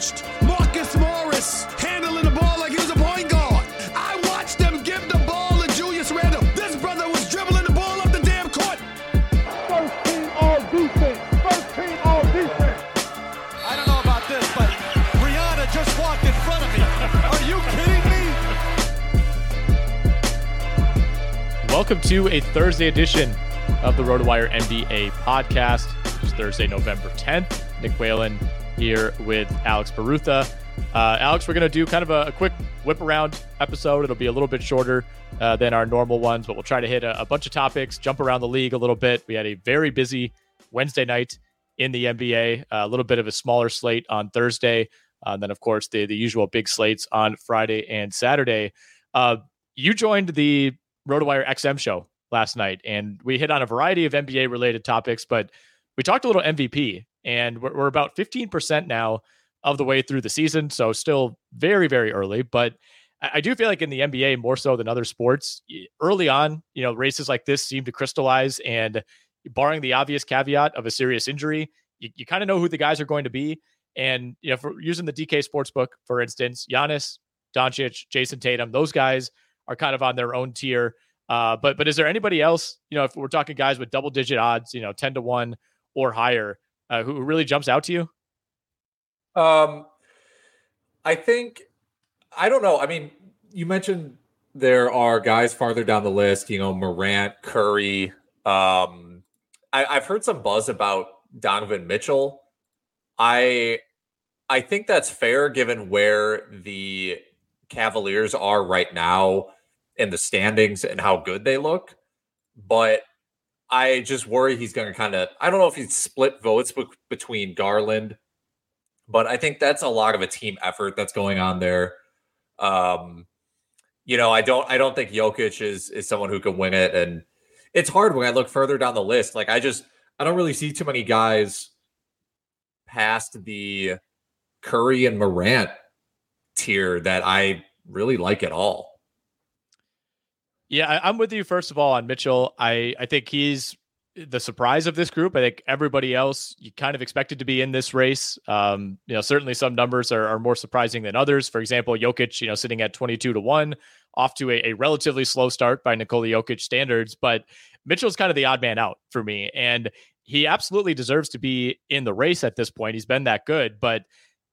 Watched Marcus Morris handling the ball like he was a point guard. I watched them give the ball to Julius Randle. This brother was dribbling the ball up the damn court. First team all defense. First team all defense. I don't know about this, but Rihanna just walked in front of me. Are you kidding me? Welcome to a Thursday edition of the RotoWire NBA podcast. It's Thursday, November 10th. Nick Whalen here with Alex Barutha. Uh, Alex, we're going to do kind of a, a quick whip around episode. It'll be a little bit shorter uh, than our normal ones, but we'll try to hit a, a bunch of topics, jump around the league a little bit. We had a very busy Wednesday night in the NBA, a little bit of a smaller slate on Thursday. Uh, then, of course, the, the usual big slates on Friday and Saturday. Uh, you joined the RotoWire XM show last night, and we hit on a variety of NBA related topics, but we talked a little MVP, and we're, we're about 15% now of the way through the season. So still very, very early, but I, do feel like in the NBA more so than other sports, early on, you know, races like this seem to crystallize and barring the obvious caveat of a serious injury, you, you kind of know who the guys are going to be. And, you know, for using the DK Sportsbook, for instance, Giannis, Doncic, Jayson Tatum, those guys are kind of on their own tier. Uh, but but is there anybody else, you know, if we're talking guys with double digit odds, you know, 10 to 1 or higher, uh, who really jumps out to you? Um, I think I don't know. I mean, you mentioned there are guys farther down the list. You know, Morant, Curry. Um, I, I've heard some buzz about Donovan Mitchell. I I think that's fair given where the Cavaliers are right now in the standings and how good they look. But I just worry he's going to kind of. I don't know if he's split votes be- between Garland but I think that's a lot of a team effort that's going on there. Um, you know, I don't I don't think Jokic is is someone who can win it, and it's hard when I look further down the list. Like I just I don't really see too many guys past the Curry and Morant tier that I really like at all. Yeah, I'm with you. First of all, on Mitchell, I I think he's the surprise of this group. I think everybody else you kind of expected to be in this race. Um, you know, certainly some numbers are, are more surprising than others. For example, Jokic, you know, sitting at 22 to one, off to a, a relatively slow start by Nikola Jokic standards, but Mitchell's kind of the odd man out for me, and he absolutely deserves to be in the race at this point. He's been that good, but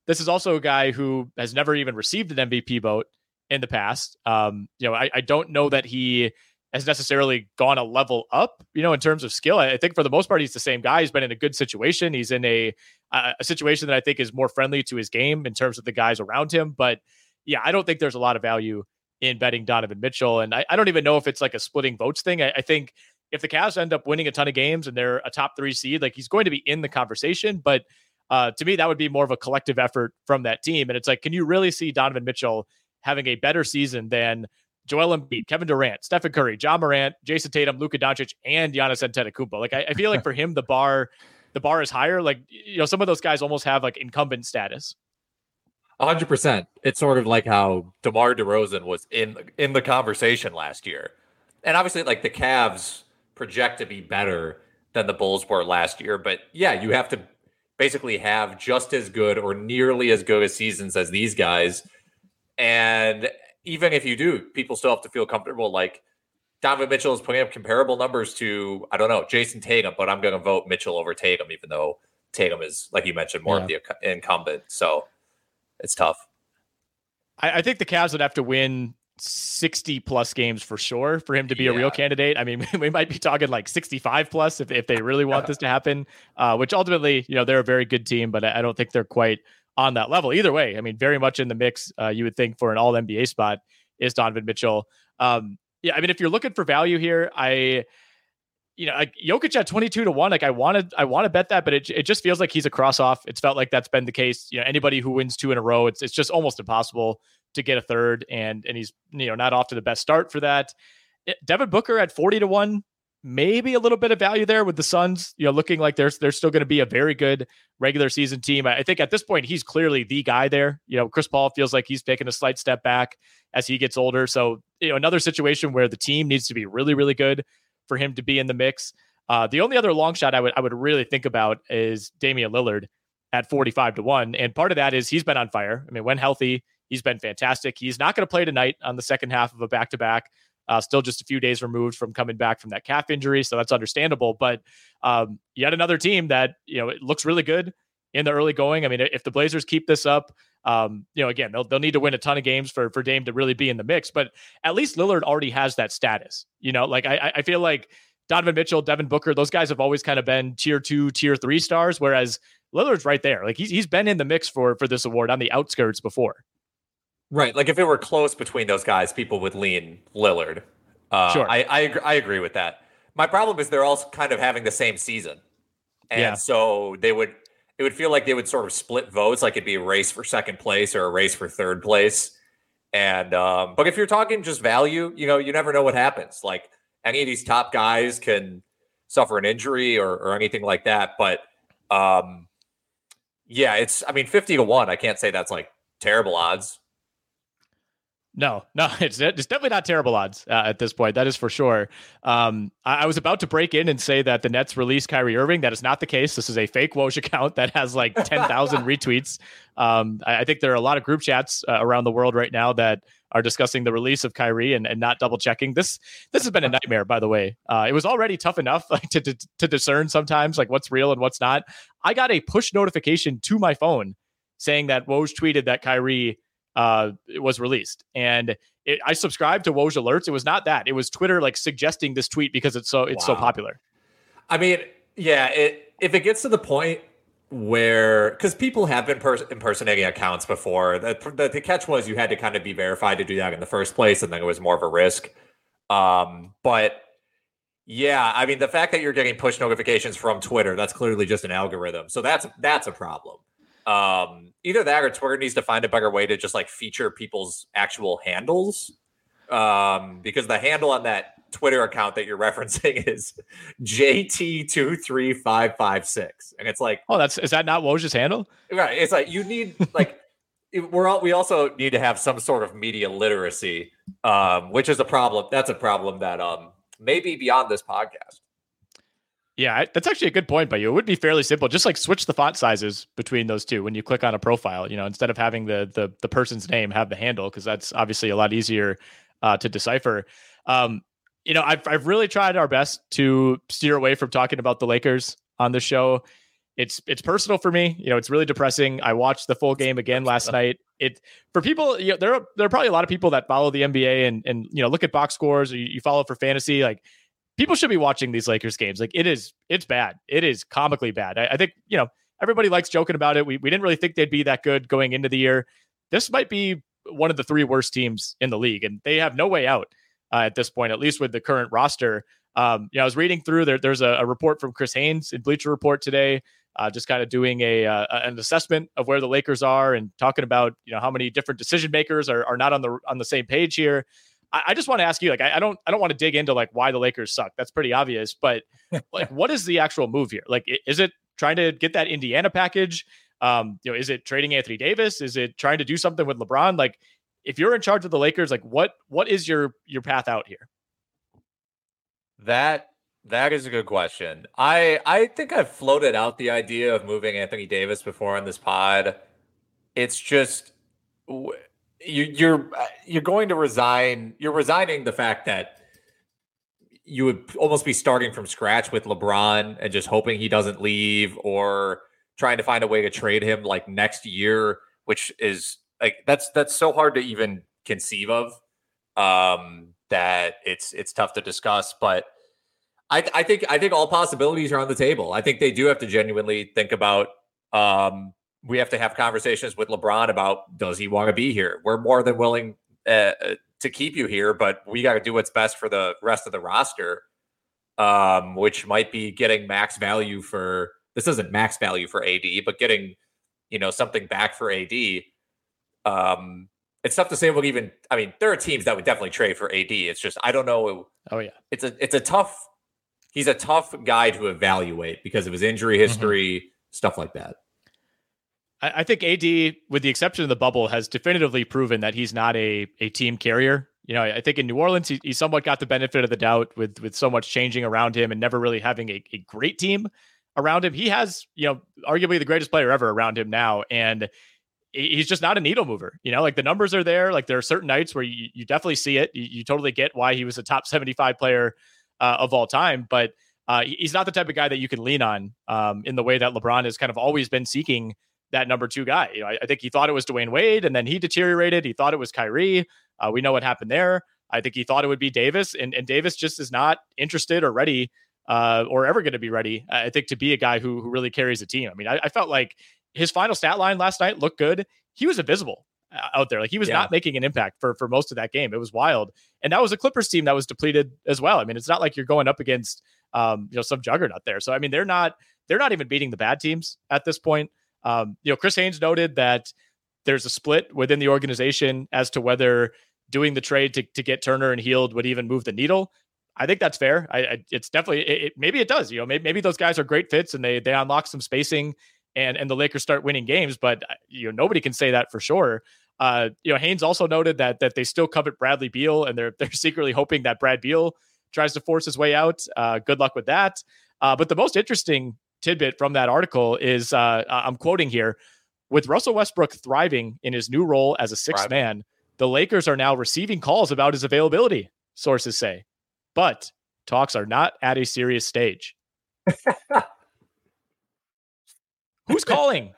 this is also a guy who has never even received an MVP vote in the past. Um, you know, I, I don't know that he has necessarily gone a level up, you know, in terms of skill. I think for the most part, he's the same guy. He's been in a good situation. He's in a a situation that I think is more friendly to his game in terms of the guys around him. But yeah, I don't think there's a lot of value in betting Donovan Mitchell. And I, I don't even know if it's like a splitting votes thing. I, I think if the Cavs end up winning a ton of games and they're a top three seed, like he's going to be in the conversation. But uh, to me, that would be more of a collective effort from that team. And it's like, can you really see Donovan Mitchell having a better season than Joel Embiid, Kevin Durant, Stephen Curry, Ja Morant, Jayson Tatum, Luka Doncic, and Giannis Antetokounmpo? Like, I, I feel like for him, the bar, the bar is higher. Like, you know, some of those guys almost have like incumbent status. hundred percent. It's sort of like how DeMar DeRozan was in in the conversation last year, and obviously, like the Cavs project to be better than the Bulls were last year. But yeah, you have to basically have just as good or nearly as good as seasons as these guys, and even if you do, people still have to feel comfortable. Like Donovan Mitchell is putting up comparable numbers to I don't know Jayson Tatum, but I'm going to vote Mitchell over Tatum, even though Tatum is like you mentioned more yeah. of the incumbent. So it's tough. I, I, think the Cavs would have to win 60 plus games for sure for him to be yeah. a real candidate. I mean, we might be talking like 65 plus if, if they really want this to happen, uh, which ultimately, you know, they're a very good team, but I don't think they're quite on that level. Either way, I mean, very much in the mix, uh, you would think for an all NBA spot is Donovan Mitchell. Um, yeah, I mean, if you're looking for value here, I, you know, like Jokic at 22 to one, like I wanted, I want to bet that, but it, it just feels like he's a cross off. It's felt like that's been the case. You know, anybody who wins two in a row, it's, it's just almost impossible to get a third. And, and he's, you know, not off to the best start for that. Devin Booker at 40 to one, maybe a little bit of value there with the Suns, you know, looking like there's, they're still going to be a very good regular season team. I think at this point, he's clearly the guy there. You know, Chris Paul feels like he's taking a slight step back as he gets older. So, you know, another situation where the team needs to be really, really good for him to be in the mix. Uh, the only other long shot I would I would really think about is Damian Lillard at 45 to 1. And part of that is he's been on fire. I mean, when healthy, he's been fantastic. He's not going to play tonight on the second half of a back to back. Still just a few days removed from coming back from that calf injury. So that's understandable. But um, yet another team that, you know, it looks really good in the early going. I mean, if the Blazers keep this up, um, you know, again, they'll, they'll need to win a ton of games for, for Dame to really be in the mix, but at least Lillard already has that status, you know, like I, I feel like Donovan Mitchell, Devin Booker, those guys have always kind of been tier two, tier three stars, whereas Lillard's right there. Like he's he's been in the mix for for this award on the outskirts before. Right. Like if it were close between those guys, people would lean Lillard. Uh, sure. I I, I agree with that. My problem is they're all kind of having the same season, and yeah. so they would it would feel like they would sort of split votes, like it'd be a race for second place or a race for third place. And um, but if you're talking just value, you know, you never know what happens. Like any of these top guys can suffer an injury or, or anything like that. But um, yeah, it's I mean, 50 to 1. I can't say that's like terrible odds. No, no, it's it's definitely not terrible odds uh, at this point. That is for sure. Um, I, I, was about to break in and say that the Nets released Kyrie Irving. That is not the case. This is a fake Woj account that has like ten thousand retweets. Um, I, I, think there are a lot of group chats uh, around the world right now that are discussing the release of Kyrie and, and not double checking. This this has been a nightmare, by the way. Uh, it was already tough enough like, to, to to discern sometimes like what's real and what's not. I got a push notification to my phone saying that Woj tweeted that Kyrie uh, it was released, and it, I subscribed to Woj alerts. It was not that; it was Twitter like suggesting this tweet because it's so it's wow. so popular. I mean, yeah, it, if it gets to the point where because people have been pers- impersonating accounts before. The, the, the catch was you had to kind of be verified to do that in the first place, and then it was more of a risk. Um, but yeah, I mean the fact that you're getting push notifications from Twitter, that's clearly just an algorithm. So that's that's a problem. Um, either that or Twitter needs to find a better way to just like feature people's actual handles. Um, because the handle on that Twitter account that you're referencing is JT23556. And it's like, oh, that's is that not Woj's handle? Right. It's like you need like we're all we also need to have some sort of media literacy, um, which is a problem. That's a problem that um maybe beyond this podcast. Yeah, that's actually a good point by you. It would be fairly simple. Just like switch the font sizes between those two when you click on a profile. You know, instead of having the the, the person's name, have the handle because that's obviously a lot easier uh, to decipher. Um, you know, I've I've really tried our best to steer away from talking about the Lakers on the show. It's it's personal for me. You know, it's really depressing. I watched the full game again last night. It for people, you know, there are there are probably a lot of people that follow the NBA and and you know look at box scores or you, you follow for fantasy. Like people should be watching these Lakers games. Like it is, it's bad. It is comically bad. I, I think you know everybody likes joking about it. We we didn't really think they'd be that good going into the year. This might be one of the three worst teams in the league, and they have no way out uh, at this point, at least with the current roster. Um, you know, I was reading through there. There's a, a report from Chris Haynes in Bleacher Report today, uh, just kind of doing a uh, an assessment of where the Lakers are and talking about you know how many different decision makers are, are not on the on the same page here. I, I just want to ask you, like, I, I don't I don't want to dig into like why the Lakers suck. That's pretty obvious, but like, what is the actual move here? Like, is it trying to get that Indiana package? Um, you know, is it trading Anthony Davis? Is it trying to do something with LeBron? Like, if you're in charge of the Lakers, like what what is your your path out here? That that is a good question. I I think I've floated out the idea of moving Anthony Davis before on this pod. It's just you you're you're going to resign. You're resigning the fact that you would almost be starting from scratch with LeBron and just hoping he doesn't leave or trying to find a way to trade him like next year, which is like that's that's so hard to even conceive of. Um, that it's it's tough to discuss, but I, I think I think all possibilities are on the table. I think they do have to genuinely think about. Um, we have to have conversations with LeBron about does he want to be here? We're more than willing uh, uh to keep you here, but we got to do what's best for the rest of the roster, um, which might be getting max value for. This isn't max value for AD, but getting you know something back for AD. Um, it's tough to say we'll even. I mean, there are teams that would definitely trade for AD. It's just I don't know. Oh yeah, it's a it's a tough he's a tough guy to evaluate because of his injury mm-hmm. history, mm-hmm. stuff like that. I, I think AD, with the exception of the bubble, has definitively proven that he's not a a team carrier. You know, I think in New Orleans, he, he somewhat got the benefit of the doubt with with so much changing around him and never really having a, a great team around him. He has, you know, arguably the greatest player ever around him now, and he's just not a needle mover. You know, like the numbers are there. Like there are certain nights where you, you definitely see it. You, you totally get why he was a top 75 player uh, of all time, but uh, he's not the type of guy that you can lean on um, in the way that LeBron has kind of always been seeking that number two guy. You know, I, I, think he thought it was Dwyane Wade, and then he deteriorated. He thought it was Kyrie. Uh, we know what happened there. I think he thought it would be Davis, and, and Davis just is not interested or ready uh, or ever going to be ready. I think to be a guy who who really carries a team. I mean, I, I felt like his final stat line last night looked good. He was invisible out there. Like he was yeah. not making an impact for for most of that game. It was wild, and that was a Clippers team that was depleted as well. I mean, it's not like you're going up against um, you know some juggernaut there. So I mean, they're not they're not even beating the bad teams at this point. Um, you know, Chris Haynes noted that there's a split within the organization as to whether doing the trade to, to get Turner and Hield would even move the needle. I think that's fair. I, I it's definitely it, it, maybe it does. You know, maybe, maybe those guys are great fits and they they unlock some spacing and and the Lakers start winning games. But uh, you know, nobody can say that for sure. Uh, you know, Haynes also noted that that they still covet Bradley Beal, and they're they're secretly hoping that Brad Beal tries to force his way out. Uh, good luck with that. Uh, but the most interesting tidbit from that article is uh, I'm quoting here: with Russell Westbrook thriving in his new role as a sixth man, the Lakers are now receiving calls about his availability. Sources say, but talks are not at a serious stage. Who's calling?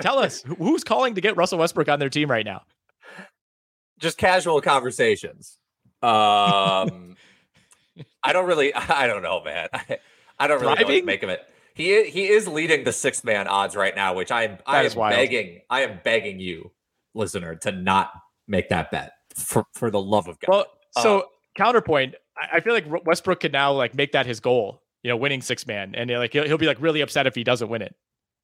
Tell us who's calling to get Russell Westbrook on their team right now. Just casual conversations. Um, I don't really. I don't know, man. I, I don't really know what to make of it. He he is leading the six man odds right now, which I am I am wild. begging I am begging you, listener, to not make that bet for for the love of God. Well, so uh, counterpoint, I feel like Westbrook could now like make that his goal. You know, winning six man, and like he'll, he'll be like really upset if he doesn't win it.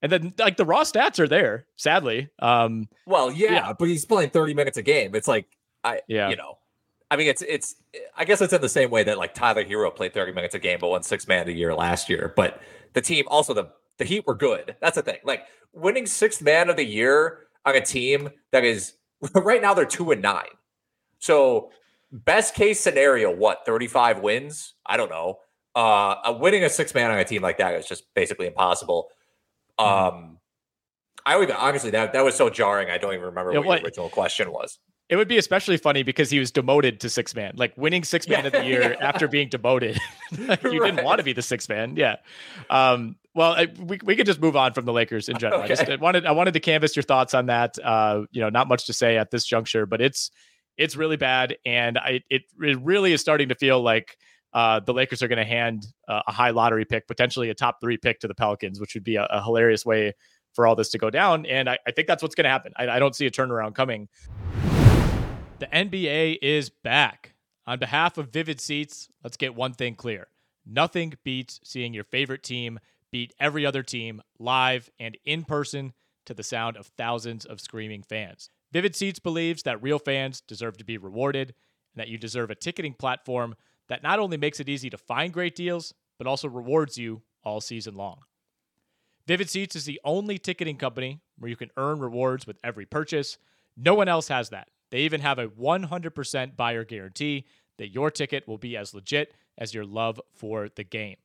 And then like the raw stats are there, sadly. Um well, yeah, yeah, but he's playing 30 minutes a game. It's like I yeah. you know. I mean it's it's I guess it's in the same way that like Tyler Herro played 30 minutes a game but won six man a year last year. But the team also the the Heat were good. That's the thing. Like winning sixth man of the year on a team that is right now they're two and nine. So best case scenario, what, 35 wins? I don't know. Uh, winning a six man on a team like that is just basically impossible. Mm-hmm. Um, I would honestly that that was so jarring. I don't even remember what, what the original question was. It would be especially funny because he was demoted to six man, like winning six man yeah, of the year yeah. after being demoted. you right. didn't want to be the six man, yeah. Um, well, I, we we could just move on from the Lakers in general. Okay. I just I wanted I wanted to canvas your thoughts on that. Uh, you know, not much to say at this juncture, but it's it's really bad, and I it it really is starting to feel like uh, the Lakers are going to hand uh, a high lottery pick, potentially a top three pick to the Pelicans, which would be a, a hilarious way for all this to go down. And I, I think that's what's going to happen. I, I don't see a turnaround coming. The NBA is back. On behalf of Vivid Seats, let's get one thing clear nothing beats seeing your favorite team beat every other team live and in person to the sound of thousands of screaming fans. Vivid Seats believes that real fans deserve to be rewarded and that you deserve a ticketing platform that not only makes it easy to find great deals, but also rewards you all season long. Vivid Seats is the only ticketing company where you can earn rewards with every purchase. No one else has that. They even have a 100% buyer guarantee that your ticket will be as legit as your love for the game.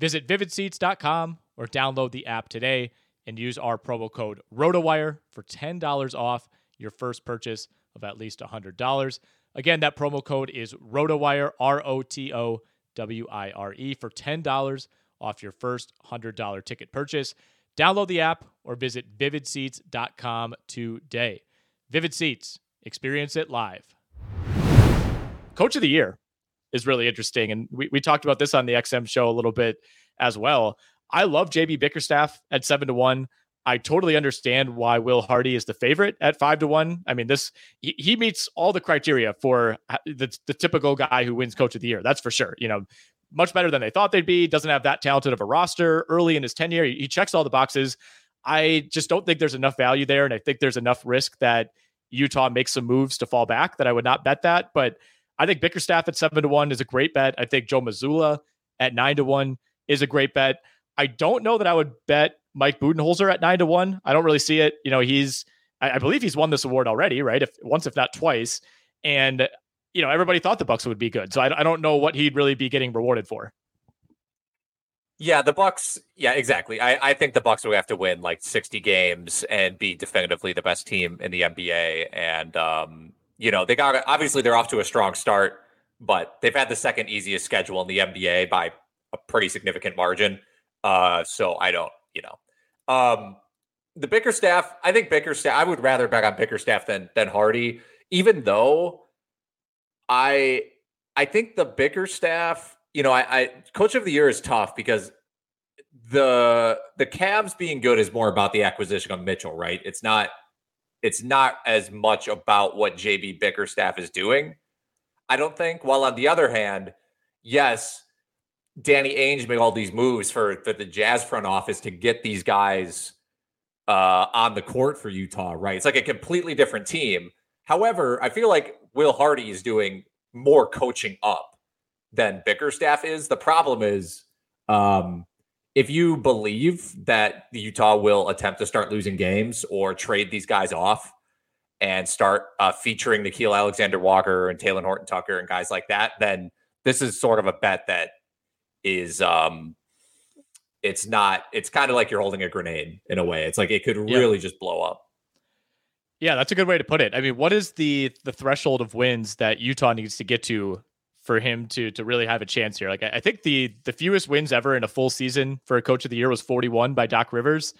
Visit vividseats.com or download the app today and use our promo code ROTOWIRE for $10 off your first purchase of at least $100. Again, that promo code is ROTOWIRE, R O T O W I R E, for $10 off your first $100 ticket purchase. Download the app or visit vividseats.com today. Vivid Seats, experience it live. Coach of the Year is really interesting. And we, we talked about this on the XM show a little bit as well. I love JB Bickerstaff at seven to one. I totally understand why Will Hardy is the favorite at five to one. I mean, this he, he meets all the criteria for the, the typical guy who wins Coach of the Year. That's for sure. You know, much better than they thought they'd be. Doesn't have that talented of a roster early in his tenure. He, he checks all the boxes. I just don't think there's enough value there, and I think there's enough risk that Utah makes some moves to fall back that I would not bet that. But I think Bickerstaff at seven to one is a great bet. I think Joe Mazzulla at nine to one is a great bet. I don't know that I would bet Mike Budenholzer at nine to one. I don't really see it. You know, he's I, I believe he's won this award already, right? If once, if not twice. And you know, everybody thought the Bucks would be good. So I, I don't know what he'd really be getting rewarded for. Yeah, the Bucks. Yeah, exactly. I, I think the Bucks would have to win like 60 games and be definitively the best team in the NBA. And um, you know, they got obviously they're off to a strong start, but they've had the second easiest schedule in the NBA by a pretty significant margin. Uh, so I don't, you know, um, the Bickerstaff. I think Bickerstaff. I would rather bet on Bickerstaff than than Hardy, even though I I think the Bickerstaff. You know, I, I coach of the year is tough because the the Cavs being good is more about the acquisition of Mitchell, right? It's not it's not as much about what JB Bickerstaff is doing. I don't think. While on the other hand, yes, Danny Ainge made all these moves for, for the Jazz front office to get these guys uh, on the court for Utah, right? It's like a completely different team. However, I feel like Will Hardy is doing more coaching up than Bickerstaff is. The problem is, um, if you believe that Utah will attempt to start losing games or trade these guys off and start uh, featuring Nickeil Alexander Walker and Talen Horton Tucker and guys like that, then this is sort of a bet that is um it's not it's kind of like you're holding a grenade in a way. It's like it could really yeah. just blow up. Yeah, that's a good way to put it. I mean, what is the the threshold of wins that Utah needs to get to for him to to really have a chance here? Like I think the the fewest wins ever in a full season for a coach of the year was 41 by Doc Rivers.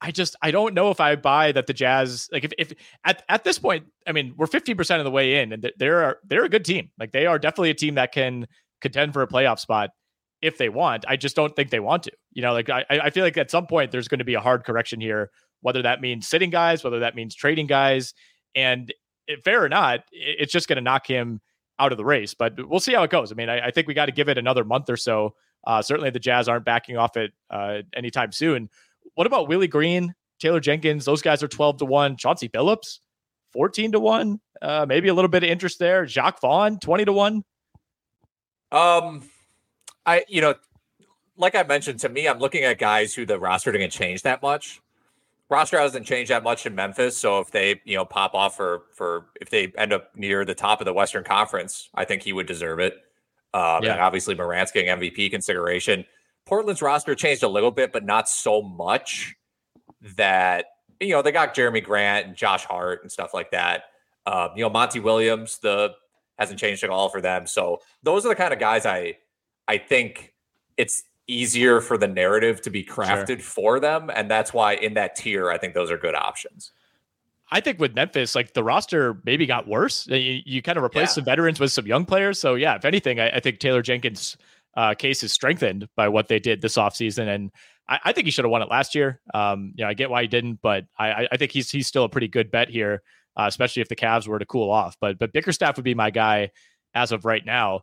I just I don't know if I buy that the Jazz like if if at, at this point I mean we're 15% of the way in and they're they're a good team. Like they are definitely a team that can contend for a playoff spot if they want. I just don't think they want to. You know, like I, I feel like at some point there's going to be a hard correction here, whether that means sitting guys, whether that means trading guys. And it, fair or not, it's just going to knock him out of the race. But we'll see how it goes. I mean, I, I think we got to give it another month or so. Uh, certainly the Jazz aren't backing off it uh, anytime soon. What about Willie Green, Taylor Jenkins? Those guys are 12 to 1. Chauncey Billups, 14 to 1. Uh, maybe a little bit of interest there. Jacque Vaughn, 20 to 1. Um, I, you know, like I mentioned to me, I'm looking at guys who the roster didn't change that much. Roster hasn't changed that much in Memphis, so if they, you know, pop off for for if they end up near the top of the Western Conference, I think he would deserve it. Um, yeah. And obviously, Morant's getting MVP consideration. Portland's roster changed a little bit, but not so much that you know they got Jerami Grant and Josh Hart and stuff like that. Um, you know, Monty Williams, the hasn't changed at all for them. So those are the kind of guys I I think it's easier for the narrative to be crafted sure. for them. And that's why in that tier, I think those are good options. I think with Memphis, like the roster maybe got worse. You, you kind of replaced yeah. some veterans with some young players. So yeah, if anything, I, I think Taylor Jenkins' uh, case is strengthened by what they did this offseason. And I, I think he should have won it last year. Um, you know, I get why he didn't, but I, I think he's he's still a pretty good bet here, uh, especially if the Cavs were to cool off. But but Bickerstaff would be my guy as of right now.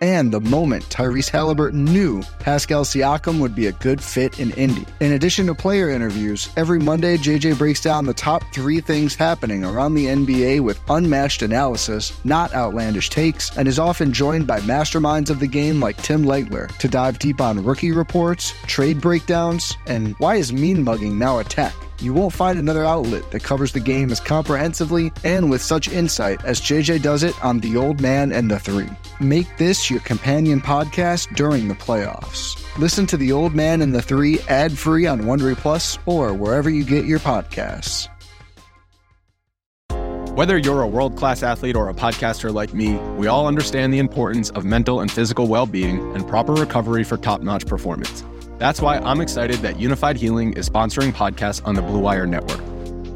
and the moment Tyrese Halliburton knew Pascal Siakam would be a good fit in Indy. In addition to player interviews, every Monday JJ breaks down the top three things happening around the NBA with unmatched analysis, not outlandish takes, and is often joined by masterminds of the game like Tim Legler to dive deep on rookie reports, trade breakdowns, and why is mean mugging now a tech? You won't find another outlet that covers the game as comprehensively and with such insight as JJ does it on The Old Man and the Three. Make this your companion podcast during the playoffs. Listen to The Old Man and the Three ad free on Wondery Plus or wherever you get your podcasts. Whether you're a world class athlete or a podcaster like me, we all understand the importance of mental and physical well being and proper recovery for top notch performance. That's why I'm excited that Unifyd Healing is sponsoring podcasts on the Blue Wire Network.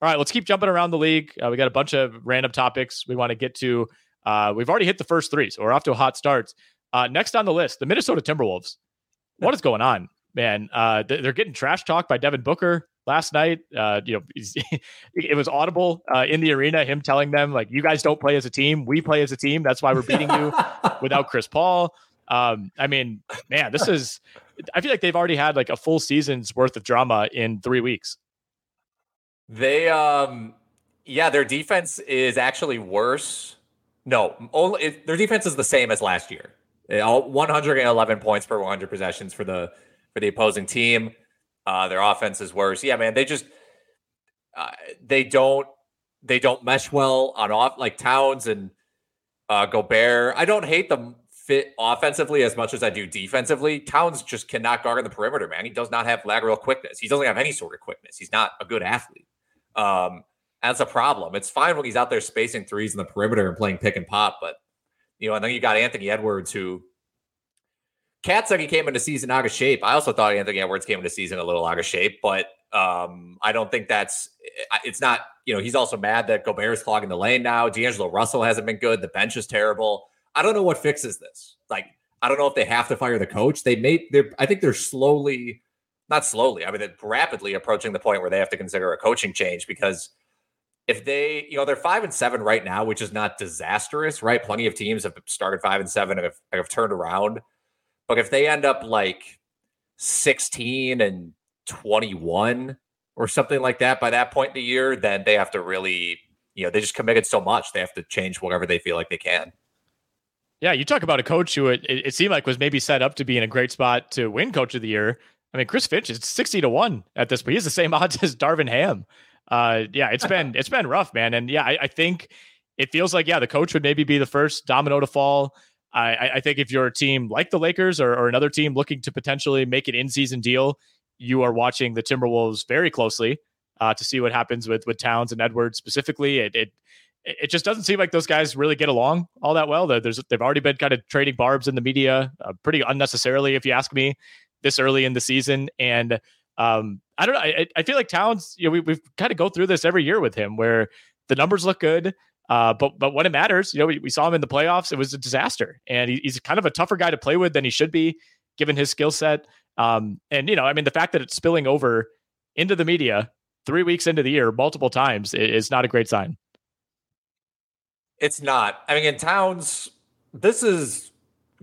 all right, let's keep jumping around the league. Uh, we got a bunch of random topics we want to get to. Uh, we've already hit the first three, so we're off to a hot start. Uh, next on the list, the Minnesota Timberwolves. What is going on, man? Uh, they're getting trash talked by Devin Booker last night. Uh, you know, it was audible uh, in the arena, him telling them like, "You guys don't play as a team. We play as a team. That's why we're beating you without Chris Paul." Um, I mean, man, this is. I feel like they've already had like a full season's worth of drama in three weeks. They, um, yeah, their defense is actually worse. No, only it, their defense is the same as last year. All 111 points per 100 possessions for the for the opposing team. Uh, their offense is worse. Yeah, man, they just uh, they don't they don't mesh well on off like Towns and uh, Gobert. I don't hate them fit offensively as much as I do defensively. Towns just cannot guard on the perimeter, man. He does not have lateral quickness. He doesn't have any sort of quickness. He's not a good athlete. Um, that's a problem. It's fine when he's out there spacing threes in the perimeter and playing pick and pop, but you know, and then you got Anthony Edwards who Cat said he came into season out of shape. I also thought Anthony Edwards came into season a little out of shape, but um, I don't think that's it's not, you know, he's also mad that Gobert's clogging the lane now. D'Angelo Russell hasn't been good. The bench is terrible. I don't know what fixes this. Like, I don't know if they have to fire the coach. They may, they're I think they're slowly not slowly. I mean, they're rapidly approaching the point where they have to consider a coaching change because if they, you know, they're five and seven right now, which is not disastrous, right? Plenty of teams have started five and seven and have, have turned around. But if they end up like 16 and 21 or something like that by that point in the year, then they have to really, you know, they just committed so much. They have to change whatever they feel like they can. Yeah, you talk about a coach who it, it seemed like was maybe set up to be in a great spot to win coach of the year. I mean, Chris Finch is 60 to 1 at this point. He's the same odds as Darvin Ham. uh, yeah, it's been it's been rough, man. And yeah, I, I, think it feels like yeah, the coach would maybe be the first domino to fall. I, I think if you're a team like the Lakers or, or another team looking to potentially make an in-season deal, you are watching the Timberwolves very closely uh, to see what happens with with Towns and Edwards specifically. It, it it just doesn't seem like those guys really get along all that well. There's they've already been kind of trading barbs in the media, uh, pretty unnecessarily, if you ask me, this early in the season. And um, I don't know. I, I feel like Towns, you know, we, we've kind of go through this every year with him, where the numbers look good, uh, but but when it matters, you know, we, we, saw him in the playoffs. It was a disaster, and he, he's kind of a tougher guy to play with than he should be, given his skill set. Um, and you know, I mean, the fact that it's spilling over into the media three weeks into the year multiple times is not a great sign. It's not. I mean, in Towns, this is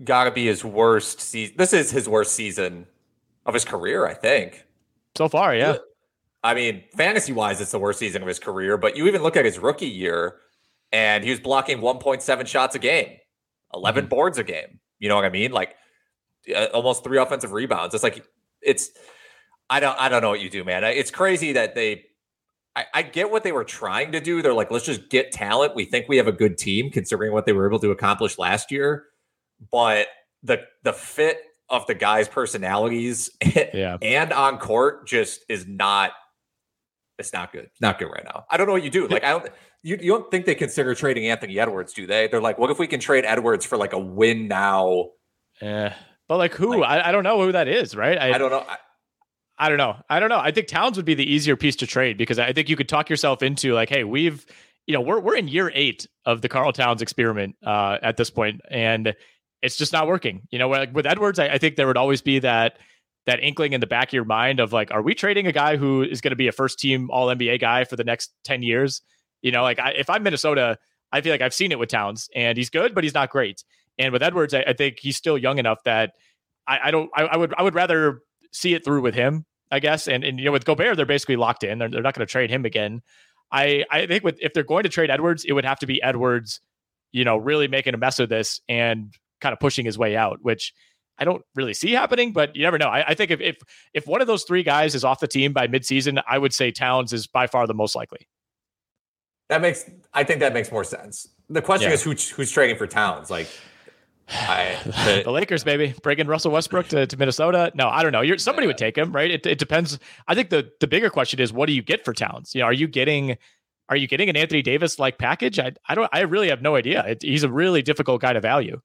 got to be his worst season. This is his worst season of his career, I think. So far, yeah. I mean, fantasy wise, it's the worst season of his career. But you even look at his rookie year, and he was blocking 1.7 shots a game, 11 mm-hmm. boards a game. You know what I mean? Like uh, almost three offensive rebounds. It's like it's. I don't. I don't know what you do, man. It's crazy that they I, I get what they were trying to do. They're like, let's just get talent. We think we have a good team considering what they were able to accomplish last year. But the the fit of the guys' personalities yeah. and on court just is not it's not good. not good right now. I don't know what you do. Like I don't you, you don't think they consider trading Anthony Edwards, do they? They're like, what if we can trade Edwards for like a win now? Yeah. But like who? Like, I, I don't know who that is, right? I, I don't know. I, I don't know. I don't know. I think Towns would be the easier piece to trade because I think you could talk yourself into like, hey, we've, you know, we're we're in year eight of the Karl Towns experiment uh, at this point, and it's just not working. You know, like with Edwards, I, I think there would always be that that inkling in the back of your mind of like, are we trading a guy who is going to be a first team All NBA guy for the next ten years? You know, like I, if I'm Minnesota, I feel like I've seen it with Towns, and he's good, but he's not great. And with Edwards, I, I think he's still young enough that I, I don't. I, I would. I would rather see it through with him, I guess. And and you know, with Gobert, they're basically locked in. They're, they're not going to trade him again. I I think with if they're going to trade Edwards, it would have to be Edwards, you know, really making a mess of this and kind of pushing his way out, which I don't really see happening, but you never know. I, I think if, if if one of those three guys is off the team by midseason, I would say Towns is by far the most likely. That makes I think that makes more sense. The question yeah. is who who's trading for Towns? Like I, the, the, Lakers, baby, bringing Russell Westbrook to, to Minnesota. No, I don't know. You're, somebody would take him, right? It, it depends. I think the the bigger question is, what do you get for Towns? You know, are you getting are you getting an Anthony Davis like package? I I don't. I really have no idea. It, he's a really difficult guy to value.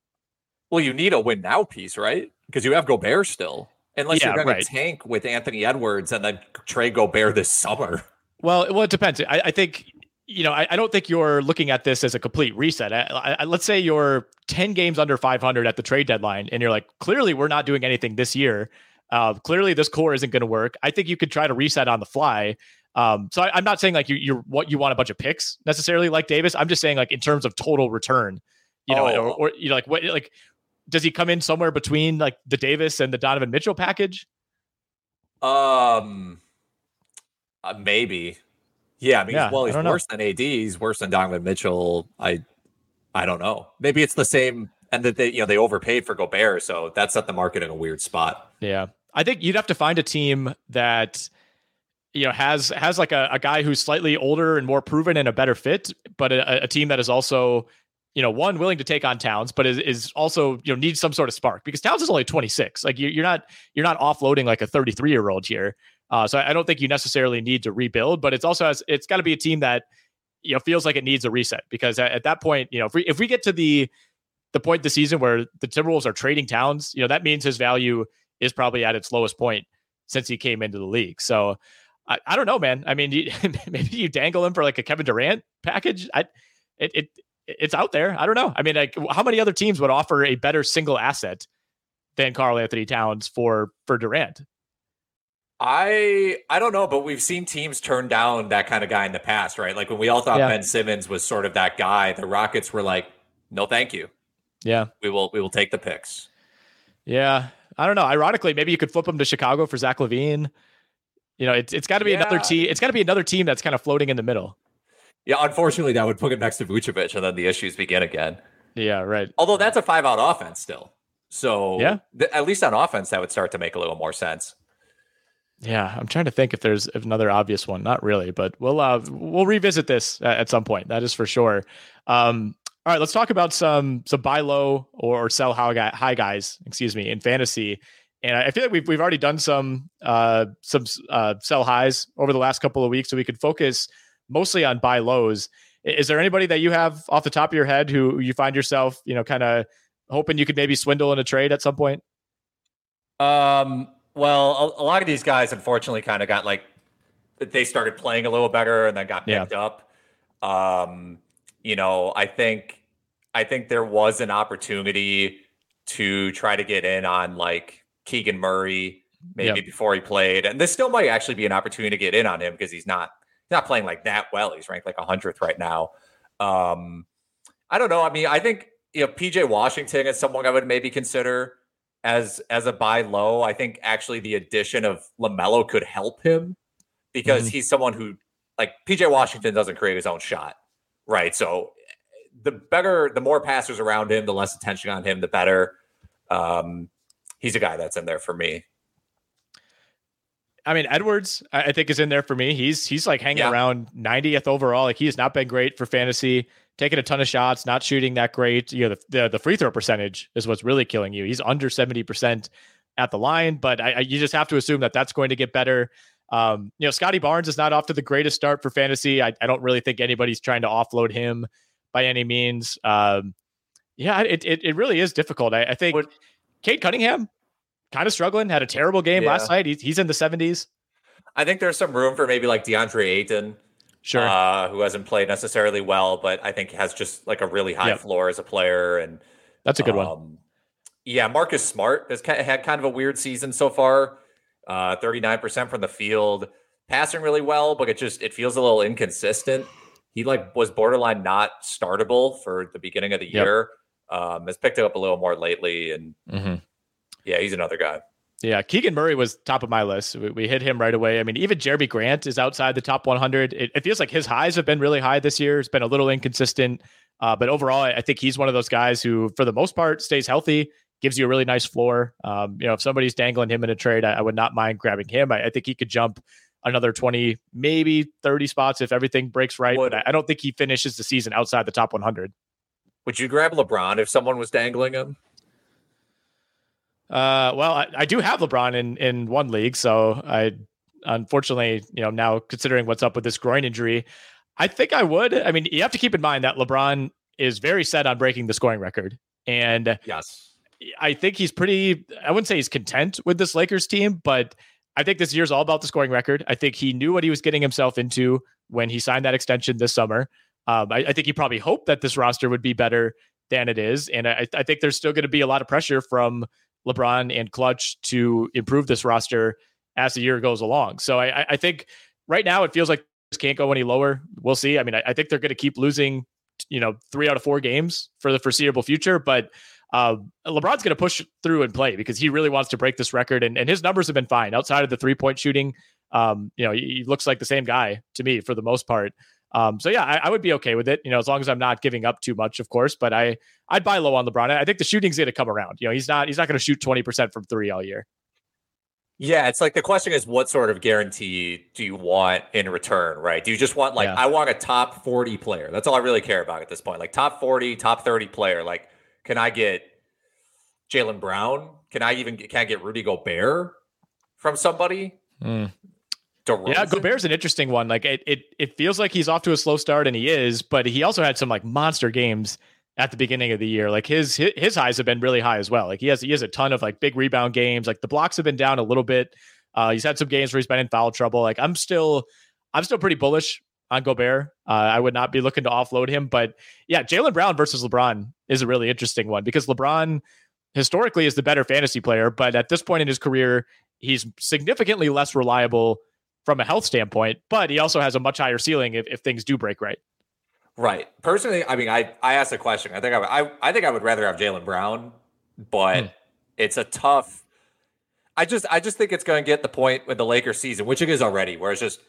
Well, you need a win now piece, right? Because you have Gobert still, unless yeah, you're going right. to tank with Anthony Edwards and then trade Gobert this summer. Well, well, it depends. I, I think you know, I, I, don't think you're looking at this as a complete reset. I, I, let's say you're 10 games under 500 at the trade deadline, and you're like, clearly, we're not doing anything this year. Uh, clearly, this core isn't going to work. I think you could try to reset on the fly. Um, so I, am not saying like you, you're what you want a bunch of picks necessarily like Davis. I'm just saying like in terms of total return, you know, oh. or, or you know, like what like does he come in somewhere between like the Davis and the Donovan Mitchell package? Um, uh, maybe. Yeah, I mean, yeah, well, he's worse know. than AD. He's worse than Donovan Mitchell. I, I don't know. Maybe it's the same, and that they, you know, they overpaid for Gobert, so that set the market in a weird spot. Yeah, I think you'd have to find a team that, you know, has has like a, a guy who's slightly older and more proven and a better fit, but a, a team that is also, you know, one willing to take on Towns, but is, is also you know needs some sort of spark because Towns is only 26. Like you're not you're not offloading like a 33 year old here. Uh, so I don't think you necessarily need to rebuild, but it's also has it's got to be a team that you know feels like it needs a reset because at, at, that point, you know, if we if we get to the the point the season where the Timberwolves are trading Towns, you know, that means his value is probably at its lowest point since he came into the league. So I, I don't know, man. I mean, you, maybe you dangle him for like a Kevin Durant package. I it, it it's out there. I don't know. I mean, like how many other teams would offer a better single asset than Karl Anthony Towns for for Durant? I I don't know, but we've seen teams turn down that kind of guy in the past, right? Like when we all thought yeah. Ben Simmons was sort of that guy, the Rockets were like, "No, thank you." Yeah, we will we will take the picks. Yeah, I don't know. Ironically, maybe you could flip him to Chicago for Zach LaVine. You know, it's it's got to be yeah. another team. It's got to be another team that's kind of floating in the middle. Yeah, unfortunately, that would put him next to Vucevic, and then the issues begin again. Yeah, right. Although that's a five out offense still, so yeah, th- at least on offense, that would start to make a little more sense. Yeah, I'm trying to think if there's another obvious one. Not really, but we'll uh we'll revisit this at some point. That is for sure. Um, all right, let's talk about some some buy low or sell high, high guys, excuse me, in fantasy. And I feel like we've we've already done some uh some uh sell highs over the last couple of weeks, so we could focus mostly on buy lows. Is there anybody that you have off the top of your head who you find yourself, you know, kind of hoping you could maybe swindle in a trade at some point? Um, well, a, a lot of these guys, unfortunately, kind of got like they started playing a little better and then got picked yeah. up. Um, you know, I think I think there was an opportunity to try to get in on like Keegan Murray maybe yep. before he played, and this still might actually be an opportunity to get in on him because he's not not playing like that well. He's ranked like a hundredth right now. Um, I don't know. I mean, I think you know PJ Washington is someone I would maybe consider as as a buy low. I think actually the addition of LaMelo could help him because mm-hmm. he's someone who like PJ Washington doesn't create his own shot, right? So the better, the more passers around him, the less attention on him, the better. Um, he's a guy that's in there for me. I mean, Edwards, I think is in there for me. He's he's like hanging yeah. around 90th overall. Like he has not been great for fantasy, taking a ton of shots, not shooting that great. You know, the the, the free throw percentage is what's really killing you. He's under 70% at the line, but I, I, you just have to assume that that's going to get better. Um, you know, Scottie Barnes is not off to the greatest start for fantasy. I, I don't really think anybody's trying to offload him by any means. Um, yeah, it, it, it really is difficult. I, I think Cade Cunningham kind of struggling, had a terrible game yeah. last night. He's, he's in the 70s. I think there's some room for maybe like DeAndre Ayton, sure, uh, who hasn't played necessarily well, but I think has just like a really high yep. floor as a player. And that's a good um, one. Yeah, Marcus Smart has had kind of a weird season so far. Uh, 39% from the field, passing really well, but it just it feels a little inconsistent he like was borderline not startable for the beginning of the yep. year. Um, has picked it up a little more lately, and mm-hmm. Yeah, he's another guy. Yeah, Keegan Murray was top of my list. We, we, hit him right away. I mean, even Jerami Grant is outside the top 100. It, it, feels like his highs have been really high this year. It's been a little inconsistent, uh, but overall, I think he's one of those guys who, for the most part, stays healthy, gives you a really nice floor. Um, you know, if somebody's dangling him in a trade, I, I would not mind grabbing him. I, I think he could jump another 20, maybe 30 spots if everything breaks right. Would, but I don't think he finishes the season outside the top 100. Would you grab LeBron if someone was dangling him? Uh, well, I, I do have LeBron in in one league, so I unfortunately, you know, now considering what's up with this groin injury, I think I would. I mean, you have to keep in mind that LeBron is very set on breaking the scoring record, and yes, I think he's pretty. I wouldn't say he's content with this Lakers team, but I think this year's all about the scoring record. I think he knew what he was getting himself into when he signed that extension this summer. Um, I, I, think he probably hoped that this roster would be better than it is. And I, I think there's still going to be a lot of pressure from LeBron and Klutch to improve this roster as the year goes along. So I, I think right now it feels like this can't go any lower. We'll see. I mean, I, I think they're going to keep losing, you know, three out of four games for the foreseeable future. But uh, LeBron's going to push through and play because he really wants to break this record, and, and his numbers have been fine outside of the three point shooting. Um, you know, he, he, looks like the same guy to me for the most part. Um, so yeah, I, I, would be okay with it. You know, as long as I'm not giving up too much, of course. But I I'd buy low on LeBron. I think the shooting's going to come around. You know, he's not he's not going to shoot 20 percent from three all year. Yeah, it's like the question is what sort of guarantee do you want in return, right? Do you just want like yeah. I want a top 40 player? That's all I really care about at this point. Like top 40, top 30 player. Like, can I get Jaylen Brown? Can I even can I get Rudy Gobert from somebody? Mm. Yeah, Gobert's an interesting one. Like it, it, it feels like he's off to a slow start, and he is, but he also had some like monster games at the beginning of the year. Like his his highs have been really high as well. Like he has he has a ton of like big rebound games. Like the blocks have been down a little bit. Uh, he's had some games where he's been in foul trouble. Like I'm still I'm still pretty bullish on Gobert. Uh, I would not be looking to offload him, but yeah, Jaylen Brown versus LeBron is a really interesting one because LeBron historically is the better fantasy player, but at this point in his career, he's significantly less reliable from a health standpoint, but he also has a much higher ceiling if, if things do break right. Right. Personally, I mean, I, I asked a question. I think I, would, I, I think I would rather have Jaylen Brown, but hmm. it's a tough. I just I just think it's going to get the point with the Lakers season, which it is already, where it's just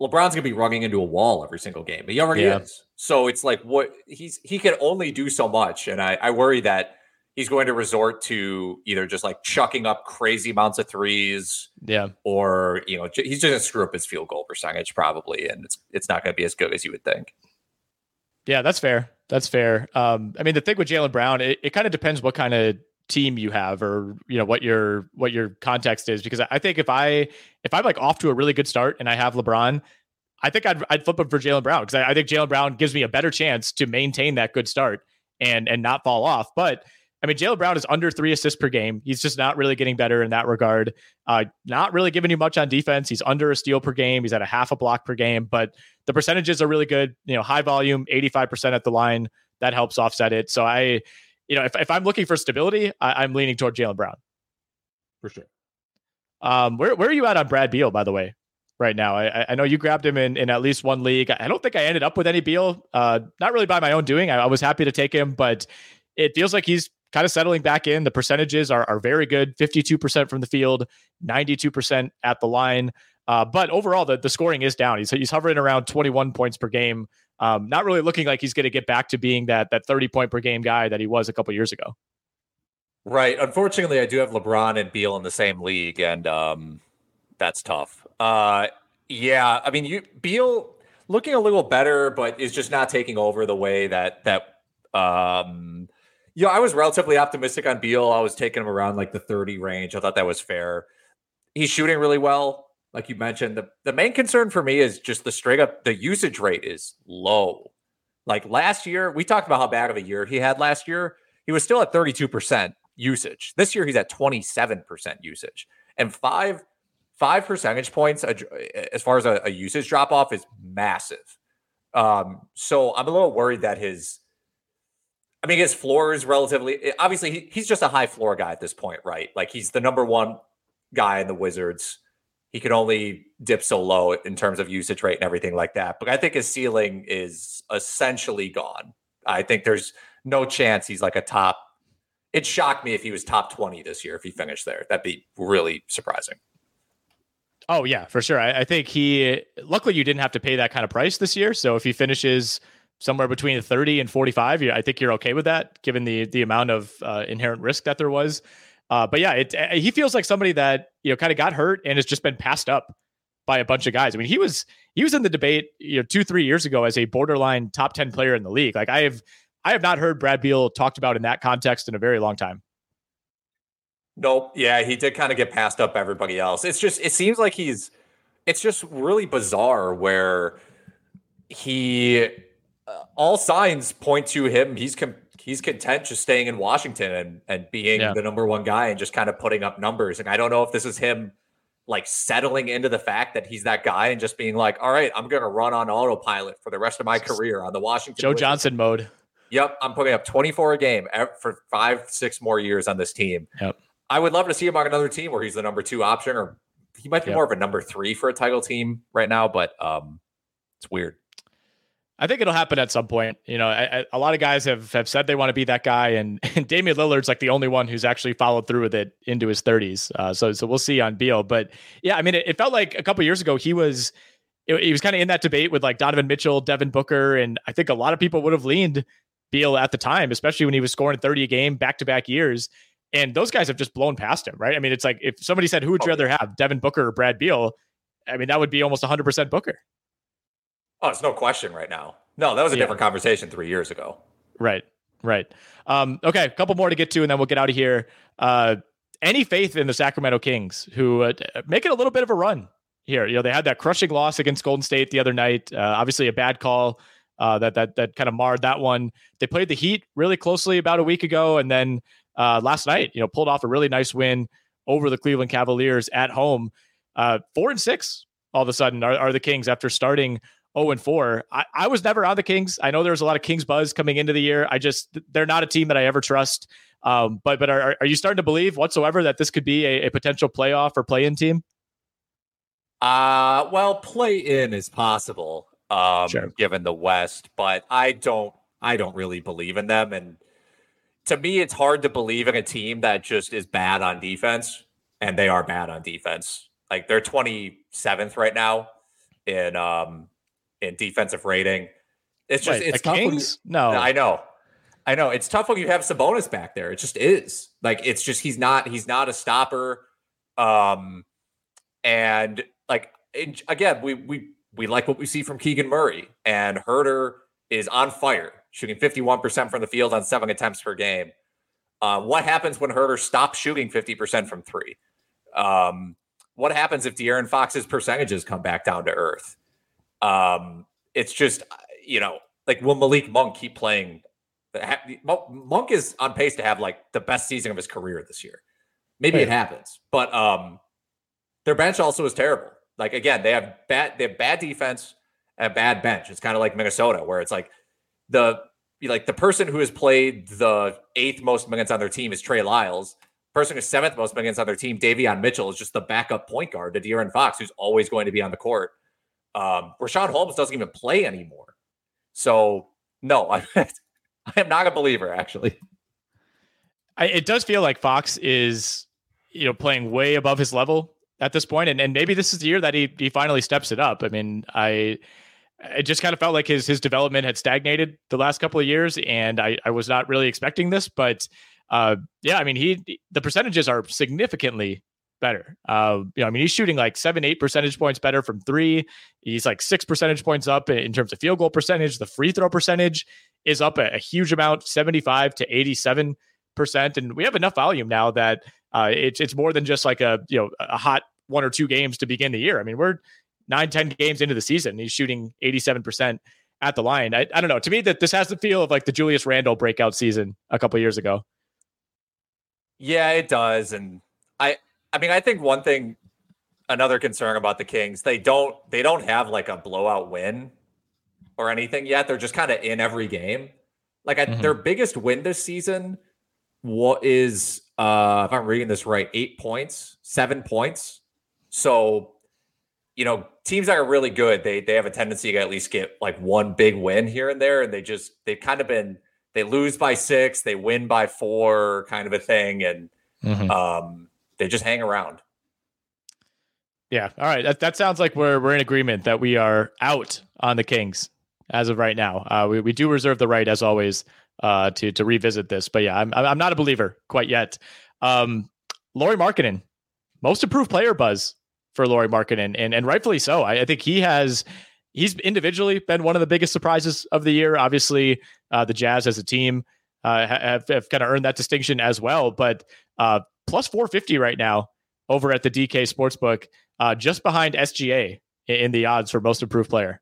LeBron's going to be running into a wall every single game. He already yeah. is. So it's like what he's he can only do so much, and I I worry that he's going to resort to either just like chucking up crazy amounts of threes, yeah, or you know he's just going to screw up his field goal percentage probably, and it's it's not going to be as good as you would think. Yeah, that's fair. That's fair. Um, I mean, the thing with Jaylen Brown, it, it kind of depends what kind of team you have or you know what your what your context is because I think if I if I'm like off to a really good start and I have LeBron, I think I'd I'd flip him for Jaylen Brown because I, I think Jaylen Brown gives me a better chance to maintain that good start and and not fall off. But I mean, Jaylen Brown is under three assists per game. He's just not really getting better in that regard. Uh, not really giving you much on defense. He's under a steal per game. He's at a half a block per game, but the percentages are really good. You know, high volume, 85% at the line. That helps offset it. So I, you know, if, if I'm looking for stability, I, am leaning toward Jaylen Brown. For sure. Um, where, where are you at on Brad Beal, by the way, right now? I, I know you grabbed him in, in at least one league. I don't think I ended up with any Beal. Uh, not really by my own doing. I, I was happy to take him, but it feels like he's kind of settling back in. The percentages are, are very good 52% from the field, 92% at the line. Uh, but overall, the, the scoring is down. He's, he's hovering around 21 points per game. Um, not really looking like he's going to get back to being that that 30 point per game guy that he was a couple years ago. Right. Unfortunately, I do have LeBron and Beal in the same league, and um, that's tough. Uh, yeah, I mean, you Beal looking a little better, but is just not taking over the way that that um, know, I was relatively optimistic on Beal. I was taking him around like the 30 range. I thought that was fair. He's shooting really well. Like you mentioned, the, the main concern for me is just the straight up the usage rate is low. Like last year, we talked about how bad of a year he had last year. He was still at 32% usage. This year he's at 27% usage. And five five percentage points as far as a, a usage drop off is massive. Um, so I'm a little worried that his I mean, his floor is relatively eh, obviously he, he's just a high floor guy at this point, right? Like he's the number one guy in the Wizards. He can only dip so low in terms of usage rate and everything like that. But I think his ceiling is essentially gone. I think there's no chance he's like a top. It shocked me if he was top 20 this year, if he finished there. That'd be really surprising. Oh, yeah, for sure. I, I think he, luckily, you didn't have to pay that kind of price this year. So if he finishes somewhere between 30 and 45. I think you're okay with that, given the the amount of uh, inherent risk that there was. Uh, but yeah, it, uh, he feels like somebody that you know kind of got hurt and has just been passed up by a bunch of guys. I mean, he was he was in the debate you know two three years ago as a borderline top 10 player in the league. Like I have I have not heard Brad Beal talked about in that context in a very long time. Nope. Yeah, he did kind of get passed up everybody else. It's just it seems like he's it's just really bizarre where he all signs point to him. He's com- he's content just staying in Washington and and being yeah. the number one guy and just kind of putting up numbers. And I don't know if this is him like settling into the fact that he's that guy and just being like, all right, I'm gonna run on autopilot for the rest of my career on the Washington. Joe Wizards. Johnson mode. Yep, I'm putting up 24 a game for five, six more years on this team. Yep. I would love to see him on another team where he's the number two option, or he might be yep. more of a number three for a title team right now. But um, it's weird. I think it'll happen at some point. You know, I, I, a lot of guys have have said they want to be that guy, and, and Damian Lillard's like the only one who's actually followed through with it into his 30s. Uh, so so we'll see on Beal. But yeah, I mean, it, it felt like a couple years ago he was he was kind of in that debate with like Donovan Mitchell, Devin Booker, and I think a lot of people would have leaned Beal at the time, especially when he was scoring 30 a game back to back years. And those guys have just blown past him, right? I mean, it's like if somebody said, "Who would you rather have, Devin Booker or Brad Beal?" I mean, that would be almost 100 percent Booker. Oh, it's no question right now. No, that was a yeah. different conversation three years ago. Right, right. Um, okay, a couple more to get to, and then we'll get out of here. Uh, any faith in the Sacramento Kings, who uh, make it a little bit of a run here? You know, they had that crushing loss against Golden State the other night. Uh, obviously, a bad call uh, that that that kind of marred that one. They played the Heat really closely about a week ago, and then uh, last night, you know, pulled off a really nice win over the Cleveland Cavaliers at home. Uh, four and six all of a sudden are, are the Kings after starting 0 and 4. I, I was never on the Kings. I know there's a lot of Kings buzz coming into the year. I just they're not a team that I ever trust. Um, but but are, are you starting to believe whatsoever that this could be a, a potential playoff or play in team? Uh well, play in is possible, um, sure. given the West, but I don't I don't really believe in them. And to me, it's hard to believe in a team that just is bad on defense, and they are bad on defense. Like they're 27th right now in um in defensive rating. It's just Wait, it's Kings. No, I know. I know it's tough when you have Sabonis back there. It just is. Like it's just he's not he's not a stopper. Um, and like it, again, we we we like what we see from Keegan Murray and Huerter is on fire, shooting 51% from the field on seven attempts per game. Uh, what happens when Huerter stops shooting 50% from three? Um, what happens if De'Aaron Fox's percentages come back down to earth? Um, it's just, you know, like will Malik Monk keep playing? Monk is on pace to have like the best season of his career this year. Maybe it happens, but um, their bench also is terrible. Like again, they have bad they have bad defense and a bad bench. It's kind of like Minnesota, where it's like the like the person who has played the eighth most minutes on their team is Trey Lyles. Person who's seventh most minutes on their team, Davion Mitchell, is just the backup point guard to De'Aaron Fox, who's always going to be on the court. Um, Richaun Holmes doesn't even play anymore. So no, I, I am not a believer. Actually, I, it does feel like Fox is you know playing way above his level at this point, and and maybe this is the year that he he finally steps it up. I mean, I it just kind of felt like his his development had stagnated the last couple of years, and I I was not really expecting this, but uh, yeah, I mean he the percentages are significantly better. Uh, you know, I mean he's shooting like seven eight percentage points better from three. He's like six percentage points up in terms of field goal percentage. The free throw percentage is up a, a huge amount, seventy five to eighty seven percent, and we have enough volume now that uh, it's it's more than just like a you know a hot one or two games to begin the year. I mean, we're nine, 10 games into the season. He's shooting 87% at the line. I, I don't know. To me, that this has the feel of like the Julius Randle breakout season a couple years ago. Yeah, it does. And I I mean, I think one thing another concern about the Kings, they don't they don't have like a blowout win or anything yet. They're just kind of in every game. Like mm-hmm. their biggest win this season what is uh if I'm reading this right, eight points, seven points. So, you know, teams that are really good, they they have a tendency to at least get like one big win here and there, and they just they've kind of been they lose by six, they win by four, kind of a thing, and mm-hmm. um they just hang around. Yeah. All right. That that sounds like we're we're in agreement that we are out on the Kings as of right now. Uh, we we do reserve the right, as always, uh, to to revisit this. But yeah, I'm I'm not a believer quite yet. Um, Lauri Markkanen, most improved player buzz for Lauri Markkanen, and and rightfully so. I, I, think he has he's individually been one of the biggest surprises of the year. Obviously, uh, the Jazz as a team uh, have, have kind of earned that distinction as well. But uh, plus 450 right now over at the DK Sportsbook, uh, just behind SGA in the odds for most improved player.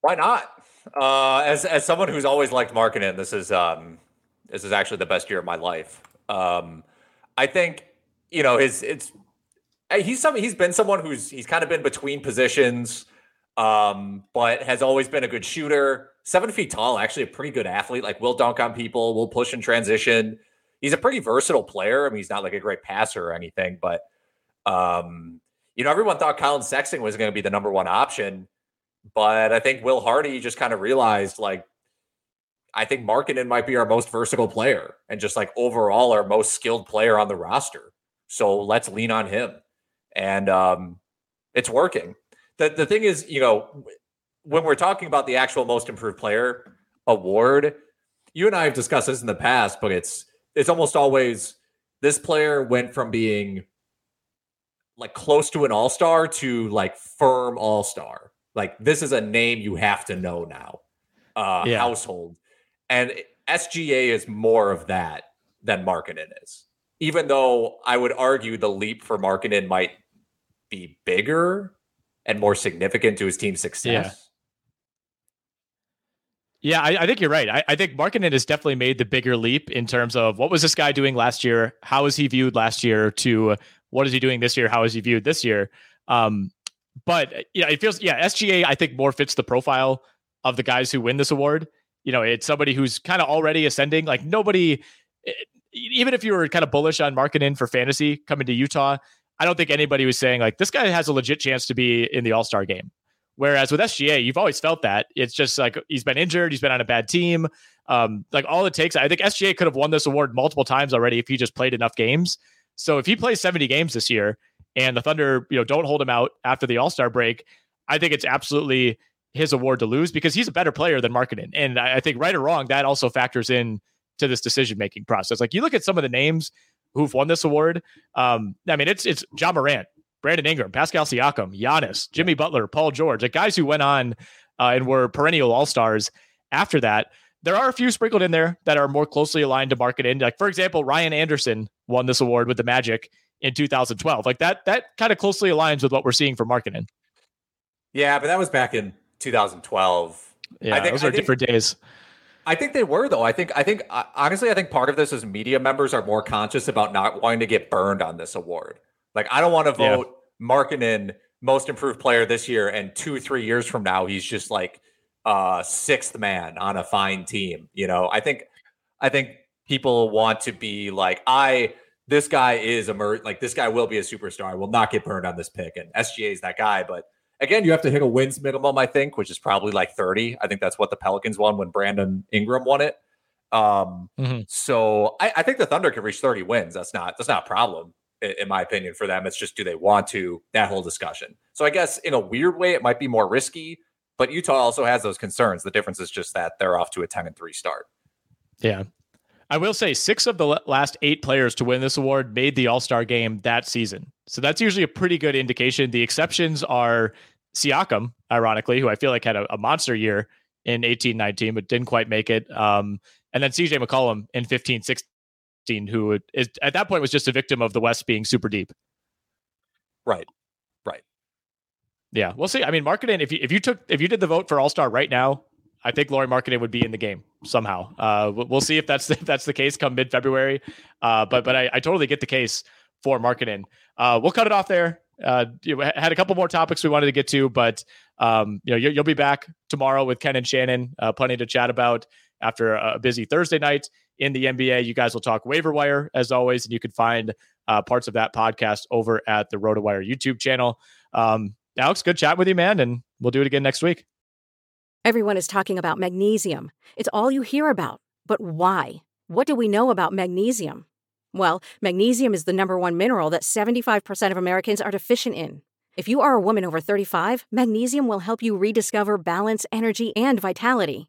Why not? Uh, as as someone who's always liked Markkanen, this is um, this is actually the best year of my life. Um, I think you know his it's he's some he's been someone who's he's kind of been between positions, um, but has always been a good shooter. Seven feet tall, actually a pretty good athlete. Like will dunk on people, will push in transition. He's a pretty versatile player. I mean, he's not like a great passer or anything, but um, you know, everyone thought Collin Sexton was going to be the number one option. But I think Will Hardy just kind of realized like I think Markkanen might be our most versatile player and just like overall our most skilled player on the roster. So let's lean on him. And um, it's working. The the thing is, you know, when we're talking about the actual most improved player award, you and I have discussed this in the past, but it's it's almost always this player went from being like close to an all-star to like firm all-star like this is a name you have to know now. Uh, yeah. Household, and SGA is more of that than Markkanen is. Even though I would argue the leap for Markkanen might be bigger and more significant to his team's success. Yeah, I, I, think you're right. I, I think Markkanen has definitely made the bigger leap in terms of what was this guy doing last year? How was he viewed last year? To what is he doing this year? How is he viewed this year? Um, but yeah, it feels yeah, SGA I think more fits the profile of the guys who win this award. You know, it's somebody who's kind of already ascending. Like nobody, eh, even if you were kind of bullish on Markkanen for fantasy coming to Utah, I don't think anybody was saying like this guy has a legit chance to be in the All Star game. Whereas with SGA, you've always felt that it's just like he's been injured, he's been on a bad team. Um, like all it takes, I think SGA could have won this award multiple times already if he just played enough games. So if he plays 70 games this year and the Thunder, you know, don't hold him out after the All Star break, I think it's absolutely his award to lose because he's a better player than Markkanen. And I, I think right or wrong, that also factors in to this decision making process. Like you look at some of the names who've won this award. Um, I mean, it's it's Ja Morant, Brandon Ingram, Pascal Siakam, Giannis, Jimmy Butler, Paul George, like guys who went on uh, and were perennial all stars after that. There are a few sprinkled in there that are more closely aligned to Markkanen. Like, for example, Ryan Anderson won this award with the Magic in 2012. Like that, that kind of closely aligns with what we're seeing for Markkanen. Yeah, but that was back in 2012. Yeah, I think, those are think, different days. I think they were though. I think I think uh, honestly, I think part of this is media members are more conscious about not wanting to get burned on this award. Like I don't want to vote yeah. Markkanen most improved player this year, and two three years from now he's just like uh sixth man on a fine team. You know, I think I think people want to be like I this guy is a mer- like this guy will be a superstar. I will not get burned on this pick, and SGA is that guy. But again, you have to hit a wins minimum, I think, which is probably like 30. I think that's what the Pelicans won when Brandon Ingram won it. Um, mm-hmm. so I, I, think the Thunder can reach 30 wins. That's not that's not a problem in my opinion, for them. It's just do they want to? That whole discussion. So I guess in a weird way, it might be more risky, but Utah also has those concerns. The difference is just that they're off to a 10 and 3 start. Yeah. I will say six of the last eight players to win this award made the All Star game that season. So that's usually a pretty good indication. The exceptions are Siakam, ironically, who I feel like had a, a monster year in 18 19, but didn't quite make it. Um, and then CJ McCollum in 15 16 who is at that point was just a victim of the West being super deep. Right. Right. Yeah, we'll see. I mean, Markkanen. If you if you took if you did the vote for All Star right now, I think Lauri Markkanen would be in the game somehow. Uh, we'll see if that's if that's the case come mid February. Uh, but but I, I totally get the case for Markkanen. Uh, we'll cut it off there. Uh, you had a couple more topics we wanted to get to, but um, you know you, will be back tomorrow with Ken and Shannon. Uh, plenty to chat about after a busy Thursday night in the NBA. You guys will talk waiver wire as always, and you can find uh, parts of that podcast over at the RotoWire YouTube channel. Um, Alex, good chat with you, man, and we'll do it again next week. Everyone is talking about magnesium. It's all you hear about. But why? What do we know about magnesium? Well, magnesium is the number one mineral that 75% of Americans are deficient in. If you are a woman over 35, magnesium will help you rediscover balance, energy, and vitality.